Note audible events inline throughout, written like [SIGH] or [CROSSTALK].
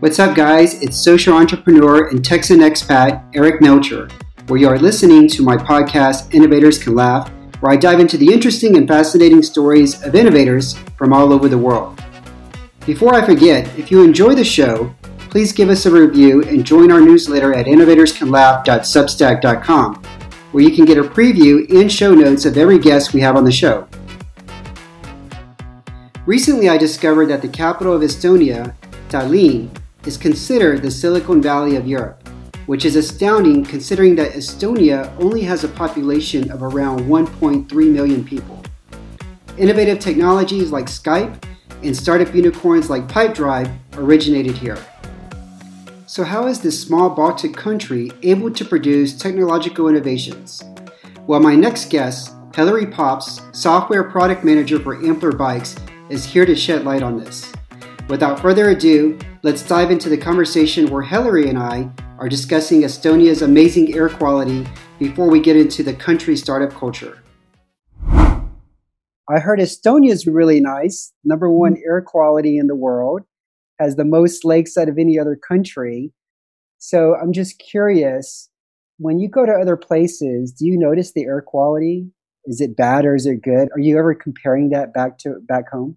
What's up, guys? It's social entrepreneur and Texan expat Eric Melcher, where you are listening to my podcast, Innovators Can Laugh, where I dive into the interesting and fascinating stories of innovators from all over the world. Before I forget, if you enjoy the show, please give us a review and join our newsletter at innovatorscanlaugh.substack.com, where you can get a preview and show notes of every guest we have on the show. Recently, I discovered that the capital of Estonia, Tallinn, is considered the Silicon Valley of Europe, which is astounding considering that Estonia only has a population of around 1.3 million people. Innovative technologies like Skype and startup unicorns like Pipedrive originated here. So, how is this small Baltic country able to produce technological innovations? Well, my next guest, Helery Pops, software product manager for Ampler Bikes, is here to shed light on this. Without further ado, let's dive into the conversation where Helery and I are discussing Estonia's amazing air quality before we get into the country's startup culture. I heard Estonia is really nice, number one air quality in the world, has the most lakes out of any other country. So I'm just curious, when you go to other places, do you notice the air quality? Is it bad or is it good? Are you ever comparing that back to back home?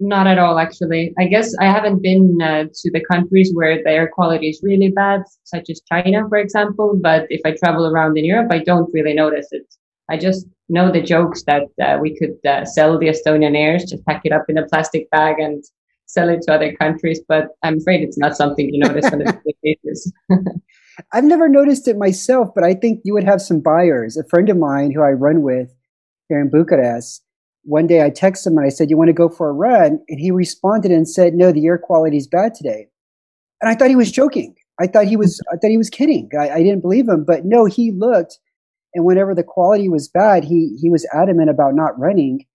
Not at all, actually. I guess I haven't been uh, to the countries where the air quality is really bad, such as China, for example. But if I travel around in Europe, I don't really notice it. I just know the jokes that uh, we could uh, sell the Estonian airs, just pack it up in a plastic bag and sell it to other countries. But I'm afraid it's not something you notice on a daily [LAUGHS] basis. [LAUGHS] I've never noticed it myself, but I think you would have some buyers. A friend of mine who I run with here in Bucharest, one day I texted him and I said, You want to go for a run? And he responded and said, No, the air quality is bad today. And I thought he was joking. I thought he was I thought he was kidding. I, I didn't believe him. But no, he looked and whenever the quality was bad, he he was adamant about not running.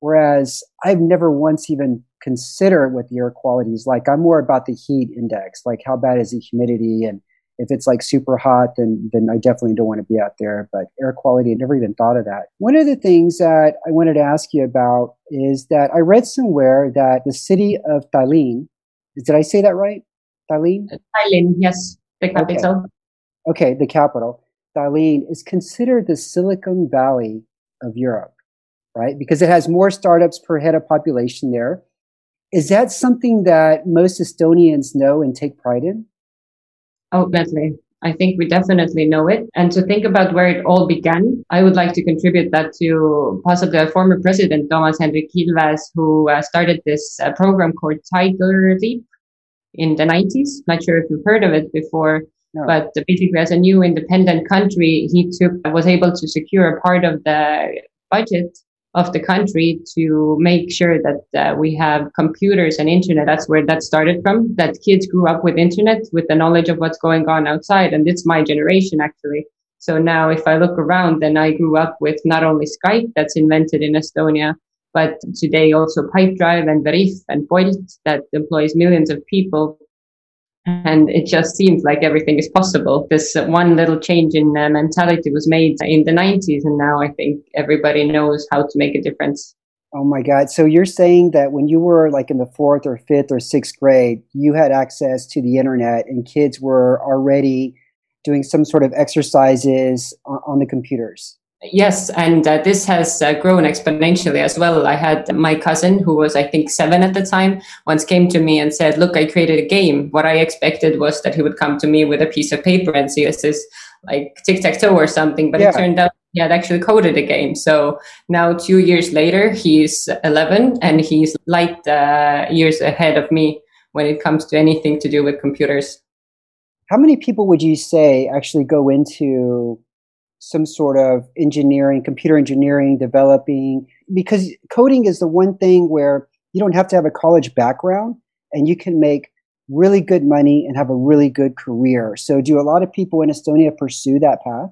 Whereas I've never once even considered what the air quality is like. I'm more about the heat index, like how bad is the humidity and if it's like super hot, then then I definitely don't want to be out there. But air quality, I never even thought of that. One of the things that I wanted to ask you about is that I read somewhere that the city of Tallinn, did I say that right? Tallinn? Uh, Tallinn, yes, the capital. Okay, okay the capital. Tallinn is considered the Silicon Valley of Europe, right? Because it has more startups per head of population there. Is that something that most Estonians know and take pride in? Oh, definitely. I think we definitely know it. And to think about where it all began, I would like to contribute that to possibly a former president, Thomas Hendrik Ilves, who uh, started this uh, program called Tiger Leap in the 90s. Not sure if you've heard of it before, no. but basically as a new independent country, he took, was able to secure a part of the budget of the country to make sure that uh, we have computers and internet. That's where that started from. That kids grew up with internet, with the knowledge of what's going on outside. And it's my generation actually. So now if I look around, then I grew up with not only Skype that's invented in Estonia, but today also Pipedrive and Veriff and Bolt that employs millions of people and it just seems like everything is possible. This one little change in uh, mentality was made in the 90s, and now I think everybody knows how to make a difference. Oh my God. So you're saying that when you were like in the fourth or fifth or sixth grade, you had access to the internet and kids were already doing some sort of exercises on the computers? Yes, and uh, this has uh, grown exponentially as well. I had my cousin, who was, I think, seven at the time, once came to me and said, Look, I created a game. What I expected was that he would come to me with a piece of paper and see this is like tic tac toe or something, but yeah. it turned out he had actually coded a game. So now, two years later, he's 11 and he's light uh, years ahead of me when it comes to anything to do with computers. How many people would you say actually go into some sort of engineering, computer engineering, developing, because coding is the one thing where you don't have to have a college background and you can make really good money and have a really good career. So, do a lot of people in Estonia pursue that path?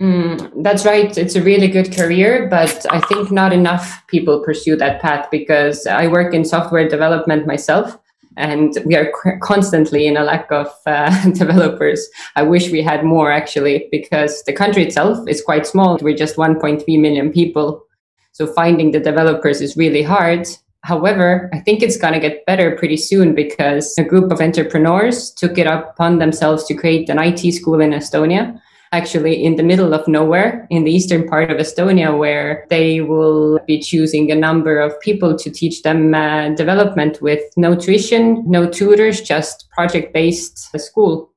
Mm, that's right. It's a really good career, but I think not enough people pursue that path because I work in software development myself and we are constantly in a lack of uh, [LAUGHS] developers. I wish we had more actually, because the country itself is quite small. We're just 1.3 million people. So finding the developers is really hard. However, I think it's going to get better pretty soon because a group of entrepreneurs took it upon themselves to create an IT school in Estonia, actually in the middle of nowhere in the eastern part of Estonia, where they will be choosing a number of people to teach them uh, development with no tuition, no tutors, just project based school.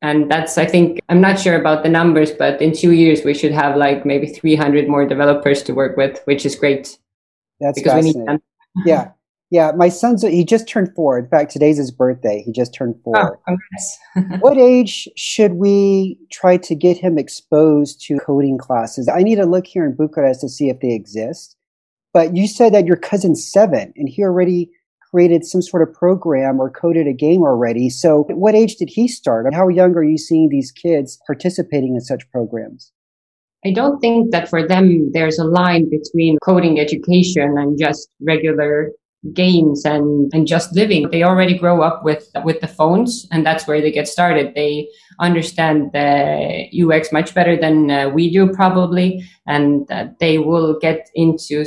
And that's, I think, I'm not sure about the numbers, but in two years we should have like maybe 300 more developers to work with, which is great. That's because fascinating. we need them yeah. Yeah, my son's he just turned four. In fact, today's his birthday. He just turned four. Oh, [LAUGHS] what age should we try to get him exposed to coding classes? I need to look here in Bucharest to see if they exist. But you said that your cousin's seven, and he already created some sort of program or coded a game already. So, what age did he start? How young are you seeing these kids participating in such programs? I don't think that for them there's a line between coding education and just regular games and, and just living. They already grow up with with the phones, and that's where they get started. They understand the UX much better than uh, we do, probably, and uh, they will get into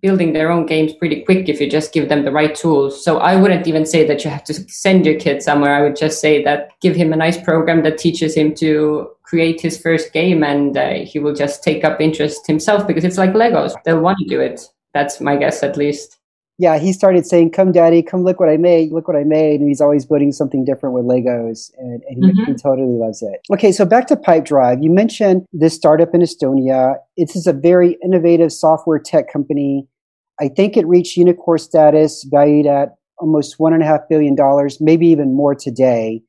building their own games pretty quick if you just give them the right tools. So I wouldn't even say that you have to send your kid somewhere. I would just say that give him a nice program that teaches him to create his first game and uh, he will just take up interest himself because it's like Legos. They'll want to do it. That's my guess at least. Yeah, he started saying, Come, daddy, come look what I made, look what I made. And he's always building something different with Legos, and, and he, mm-hmm. he, totally loves it. Okay, so back to Pipedrive. You mentioned this startup in Estonia. It is a very innovative software tech company. I think it reached unicorn status, valued at almost $1.5 billion, maybe even more today.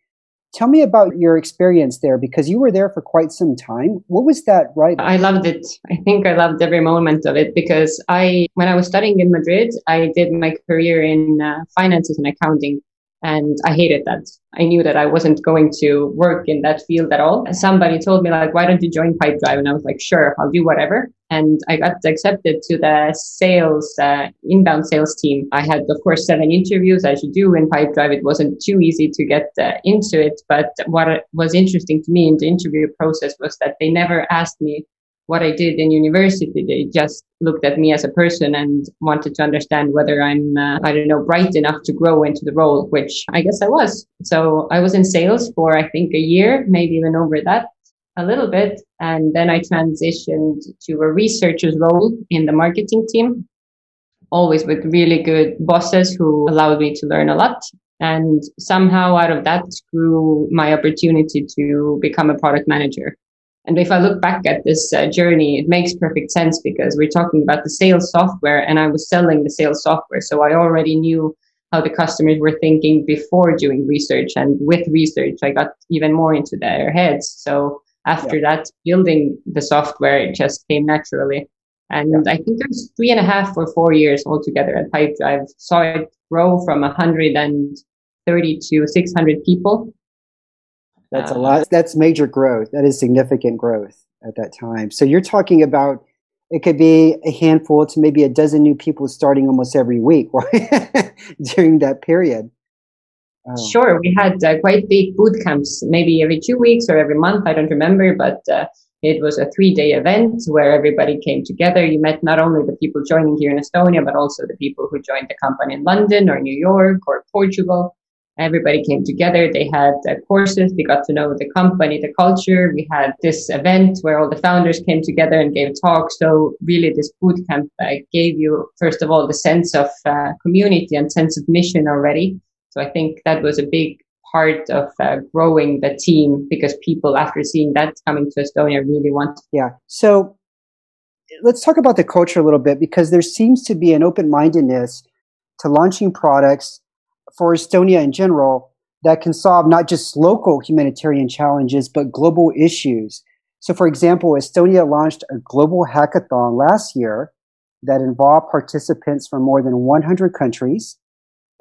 Tell me about your experience there because you were there for quite some time. What was that right? I loved it. I think I loved every moment of it because I, when I was studying in Madrid, I did my career in uh, finances and accounting. And I hated that. I knew that I wasn't going to work in that field at all. Somebody told me like, why don't you join Pipedrive? And I was like, sure, I'll do whatever. And I got accepted to the sales, uh, inbound sales team. I had, of course, seven interviews as you do in Pipedrive. It wasn't too easy to get uh, into it. But what was interesting to me in the interview process was that they never asked me what I did in university. They just looked at me as a person and wanted to understand whether I'm, uh, I don't know, bright enough to grow into the role, which I guess I was. So I was in sales for, I think, a year, maybe even over that a little bit. And then I transitioned to a researcher's role in the marketing team, always with really good bosses who allowed me to learn a lot. And somehow out of that grew my opportunity to become a product manager. And if I look back at this uh, journey, it makes perfect sense because we're talking about the sales software and I was selling the sales software. So I already knew how the customers were thinking before doing research. And with research, I got even more into their heads. So after yeah. that, building the software, it just came naturally. And yeah. I think it was three and a half or four years altogether at Pipedrive. Saw it grow from 130 to 600 people that's a uh, lot. That's major growth. That is significant growth at that time. So you're talking about it could be a handful to maybe a dozen new people starting almost every week [LAUGHS] right? during that period. Oh. Sure, we had uh, quite big boot camps, maybe every two weeks or every month. I don't remember, but uh, it was a three-day event where everybody came together. You met not only the people joining here in Estonia, but also the people who joined the company in London or New York or Portugal everybody came together. They had uh, courses. They got to know the company, the culture. We had this event where all the founders came together and gave talks. So really, this boot camp uh, gave you, first of all, the sense of uh, community and sense of mission already. So I think that was a big part of uh, growing the team because people, after seeing that coming to Estonia, really want. Yeah. So let's talk about the culture a little bit because there seems to be an open mindedness to launching products for Estonia in general that can solve not just local humanitarian challenges, but global issues. So, for example, Estonia launched a global hackathon last year that involved participants from more than 100 countries.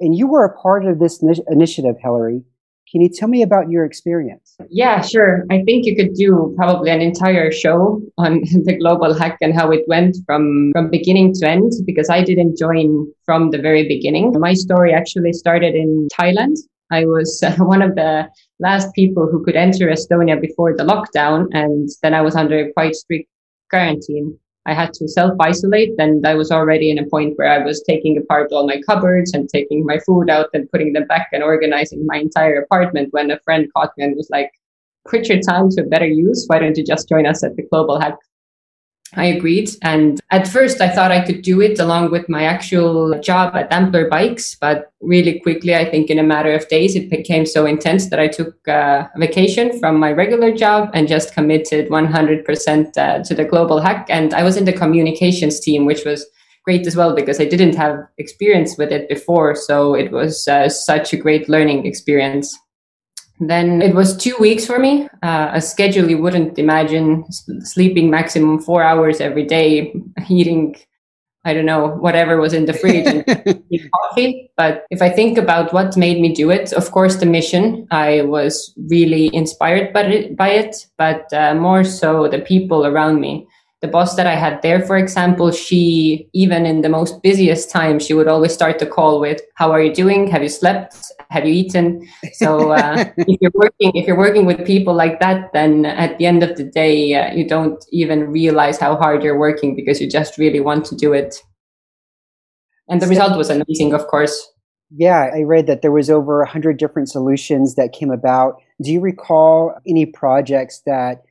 And you were a part of this initiative, Helery. Can you tell me about your experience? Yeah, sure. I think you could do probably an entire show on [LAUGHS] the global hack and how it went from, from beginning to end because I didn't join from the very beginning. My story actually started in Thailand. I was [LAUGHS] one of the last people who could enter Estonia before the lockdown, and then I was under quite strict quarantine. I had to self isolate, and I was already in a point where I was taking apart all my cupboards and taking my food out and putting them back and organizing my entire apartment when a friend caught me and was like, put your time to better use. Why don't you just join us at the Global Hack I agreed. And at first, I thought I could do it along with my actual job at Ampler Bikes. But really quickly, I think in a matter of days, it became so intense that I took a vacation from my regular job and just committed 100% uh, to the global hack. And I was in the communications team, which was great as well because I didn't have experience with it before. So it was uh, such a great learning experience. Then it was two weeks for me, uh, a schedule you wouldn't imagine, sleeping maximum four hours every day, eating, I don't know, whatever was in the fridge and [LAUGHS] coffee. But if I think about what made me do it, of course, the mission, I was really inspired by it, by it but uh, more so the people around me the boss that I had there, for example, she, even in the most busiest time, she would always start the call with, how are you doing? Have you slept? Have you eaten? So, uh, [LAUGHS] if you're working, if you're working with people like that, then at the end of the day, uh, you don't even realize how hard you're working because you just really want to do it. And the so, result was amazing, of course. Yeah, I read that there was over a hundred different solutions that came about. Do you recall any projects that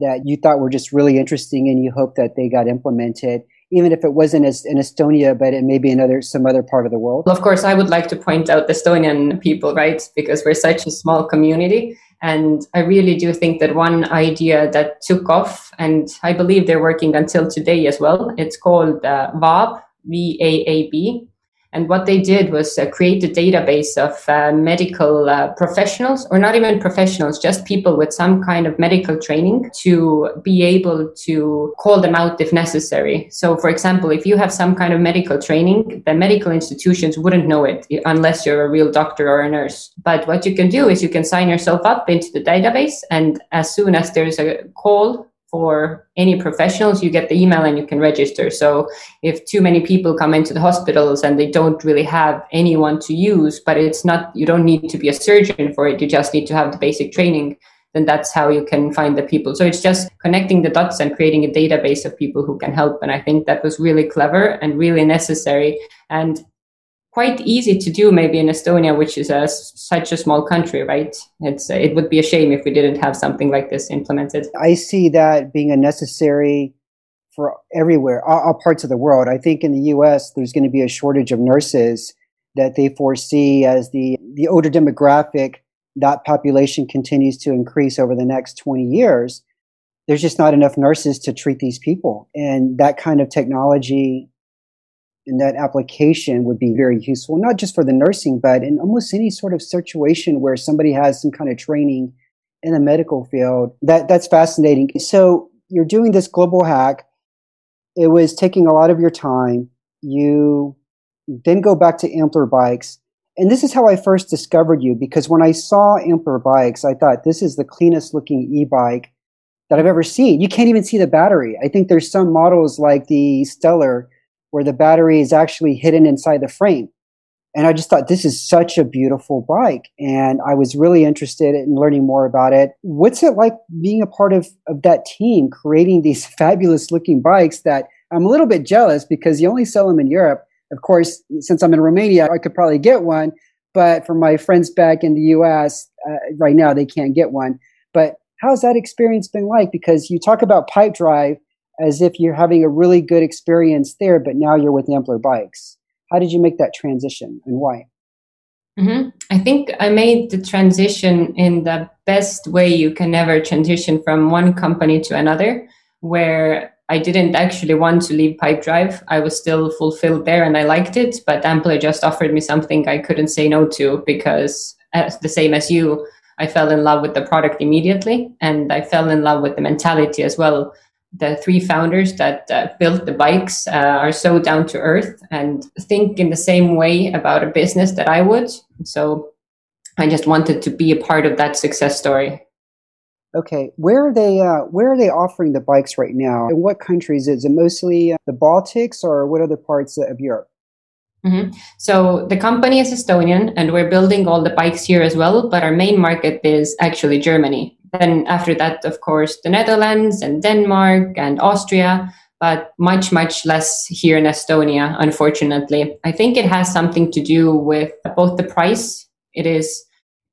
that you thought were just really interesting and you hope that they got implemented even if it wasn't as in Estonia, but it may be in other some other part of the world? Of course, I would like to point out the Estonian people, right? Because we're such a small community. And I really do think that one idea that took off, and I believe they're working until today as well, it's called uh, VAAB, V A A B. And what they did was uh, create a database of uh, medical uh, professionals, or not even professionals, just people with some kind of medical training to be able to call them out if necessary. So, for example, if you have some kind of medical training, the medical institutions wouldn't know it unless you're a real doctor or a nurse. But what you can do is you can sign yourself up into the database, and as soon as there's a call for any professionals, you get the email and you can register. So if too many people come into the hospitals and they don't really have anyone to use, but it's not, you don't need to be a surgeon for it. You just need to have the basic training. Then that's how you can find the people. So it's just connecting the dots and creating a database of people who can help. And I think that was really clever and really necessary. And quite easy to do maybe in Estonia, which is a, such a small country, right? It's it would be a shame if we didn't have something like this implemented. I see that being a necessary for everywhere, all, all parts of the world. I think in the U.S. there's going to be a shortage of nurses that they foresee as the the older demographic that population continues to increase over the next 20 years. There's just not enough nurses to treat these people, and that kind of technology and that application would be very useful, not just for the nursing, but in almost any sort of situation where somebody has some kind of training in the medical field. That that's fascinating. So you're doing this global hack. It was taking a lot of your time. You then go back to Ampler Bikes. And this is how I first discovered you because when I saw Ampler Bikes, I thought this is the cleanest looking e-bike that I've ever seen. You can't even see the battery. I think there's some models like the Stellar where the battery is actually hidden inside the frame. And I just thought this is such a beautiful bike. And I was really interested in learning more about it. What's it like being a part of, of that team, creating these [LAUGHS] fabulous looking bikes that I'm a little bit jealous because you only sell them in Europe. Of course, since I'm in Romania, I could probably get one. But for my friends back in the US, uh, right now, they can't get one. But how's that experience been like? Because you talk about Pipedrive as if you're having a really good experience there, but now you're with Ampler Bikes. How did you make that transition and why? Mm-hmm. I think I made the transition in the best way you can ever transition from one company to another, where I didn't actually want to leave Pipedrive. I was still fulfilled there and I liked it, but Ampler just offered me something I couldn't say no to because, as the same as you, I fell in love with the product immediately and I fell in love with the mentality as well the three founders that uh, built the bikes uh, are so down to earth and think in the same way about a business that I would. So I just wanted to be a part of that success story. Okay, where are they? Uh, where are they offering the bikes right now? In what countries? Is it mostly uh, the Baltics or what other parts of Europe? Mm-hmm. So the company is Estonian, and we're building all the bikes here as well. But our main market is actually Germany. Then after that, of course, the Netherlands and Denmark and Austria. but much, much less here in Estonia, unfortunately. I think it has something to do with both the price. It is,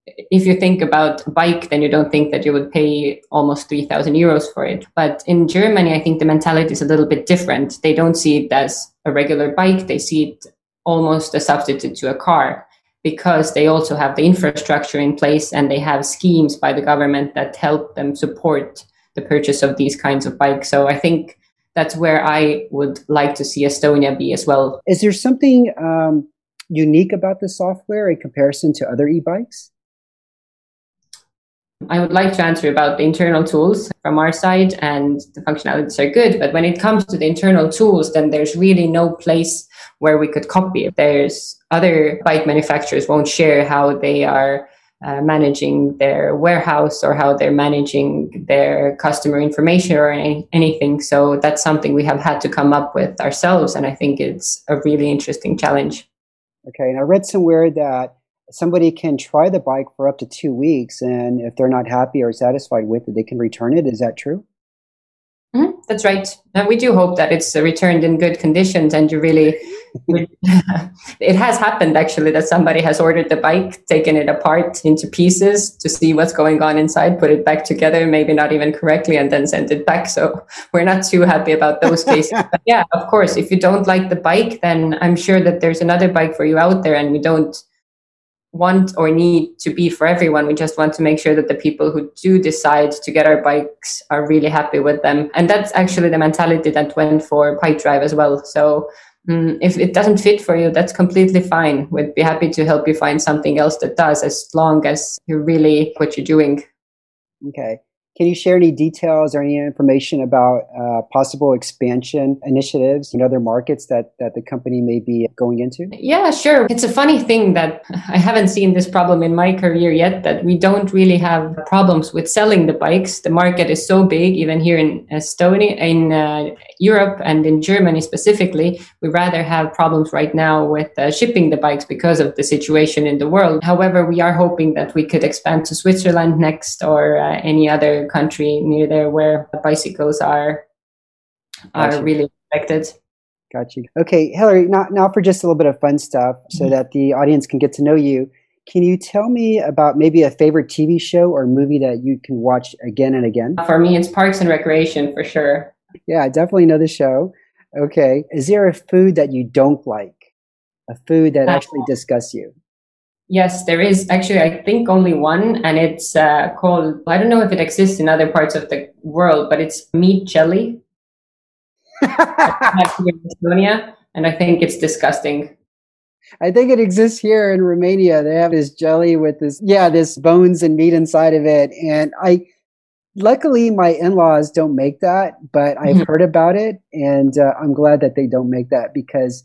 if you think about a bike, then you don't think that you would pay almost 3,000 euros for it. But in Germany, I think the mentality is a little bit different. They don't see it as a regular bike. They see it almost a substitute to a car because they also have the infrastructure in place and they have schemes by the government that help them support the purchase of these kinds of bikes. So I think that's where I would like to see Estonia be as well. Is there something um, unique about the software in comparison to other e-bikes? I would like to answer about the internal tools from our side, and the functionalities are good. But when it comes to the internal tools, then there's really no place where we could copy it. There's other bike manufacturers won't share how they are uh, managing their warehouse or how they're managing their customer information or any, anything. So that's something we have had to come up with ourselves. And I think it's a really interesting challenge. Okay. And I read somewhere that somebody can try the bike for up to two weeks. And if they're not happy or satisfied with it, they can return it. Is that true? Mm-hmm. That's right. And we do hope that it's returned in good conditions and you really, [LAUGHS] it has happened actually that somebody has ordered the bike, taken it apart into pieces to see what's going on inside, put it back together, maybe not even correctly, and then sent it back. So we're not too happy about those [LAUGHS] cases. but yeah, of course, if you don't like the bike, then I'm sure that there's another bike for you out there and we don't want or need to be for everyone. We just want to make sure that the people who do decide to get our bikes are really happy with them. And that's actually the mentality that went for Pipedrive as well. So um, if it doesn't fit for you, that's completely fine. We'd be happy to help you find something else that does as long as you really what you're doing. Okay. Can you share any details or any information about uh, possible expansion initiatives in other markets that, that the company may be going into? Yeah, sure. It's a funny thing that [LAUGHS] I haven't seen this problem in my career yet that we don't really have problems with selling the bikes. The market is so big, even here in Estonia, in uh, Europe, and in Germany specifically. We rather have problems right now with uh, shipping the bikes because of the situation in the world. However, we are hoping that we could expand to Switzerland next or uh, any other country near there where the bicycles are are gotcha. really affected. Got you. Okay, Helery. Now, now for just a little bit of fun stuff, so mm-hmm. that the audience can get to know you. Can you tell me about maybe a favorite TV show or movie that you can watch again and again? For me, it's Parks and Recreation for sure. Yeah, I definitely know the show. Okay. Is there a food that you don't like? A food that uh, actually disgusts you? Yes, there is actually, I think, only one, and it's uh, called, I don't know if it exists in other parts of the world, but it's meat jelly. [LAUGHS] Estonia, and I think it's disgusting. I think it exists here in Romania. They have this jelly with this, yeah, this bones and meat inside of it. And I, luckily, my in laws don't make that, but I've mm-hmm. heard about it. And uh, I'm glad that they don't make that because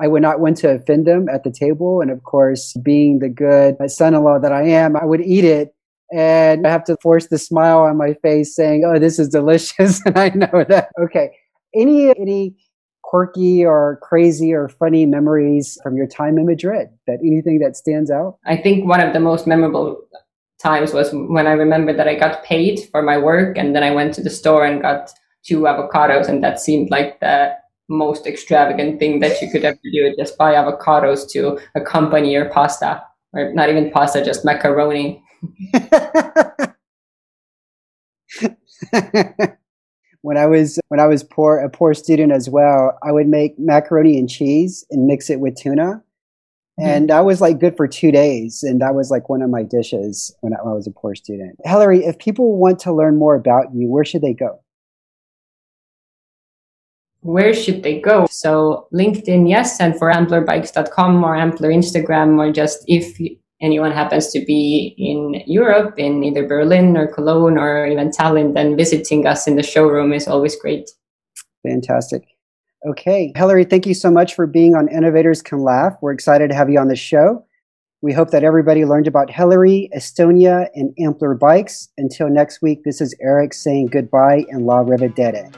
I would not want to offend them at the table. And of course, being the good son in law that I am, I would eat it and I have to force the smile on my face saying, Oh, this is delicious. [LAUGHS] and I know that. Okay. Any, any quirky or crazy or funny memories from your time in Madrid that anything that stands out? I think one of the most memorable times was when I remember that I got paid for my work and then I went to the store and got two avocados and that seemed like the most extravagant thing that you could ever do. Just buy avocados to accompany your pasta, or not even pasta, just macaroni. [LAUGHS] when I was when I was poor a poor student as well, I would make macaroni and cheese and mix it with tuna. Mm-hmm. And that was like good for two days. And that was like one of my dishes when I, when I was a poor student. Helery, if people want to learn more about you, where should they go? Where should they go? So LinkedIn, yes, and for amplerbikes.com or Ampler Instagram, or just if anyone happens to be in Europe, in either Berlin or Cologne or even Tallinn, then visiting us in the showroom is always great. Fantastic. Okay. Helery, thank you so much for being on Innovators Can Laugh. We're excited to have you on the show. We hope that everybody learned about Helery, Estonia, and Ampler Bikes. Until next week, this is Eric saying goodbye and La Rivedere.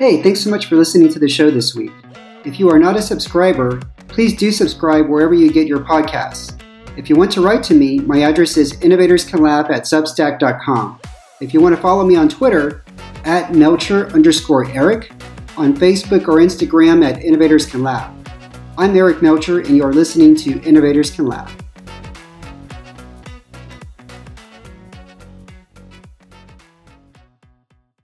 Hey, thanks so much for listening to the show this week. If you are not a subscriber, please do subscribe wherever you get your podcasts. If you want to write to me, my address is innovatorscanlaugh at substack.com. If you want to follow me on Twitter, at Melcher underscore Eric, on Facebook or Instagram at Innovators Can Laugh. I'm Eric Melcher, and you're listening to Innovators Can Laugh.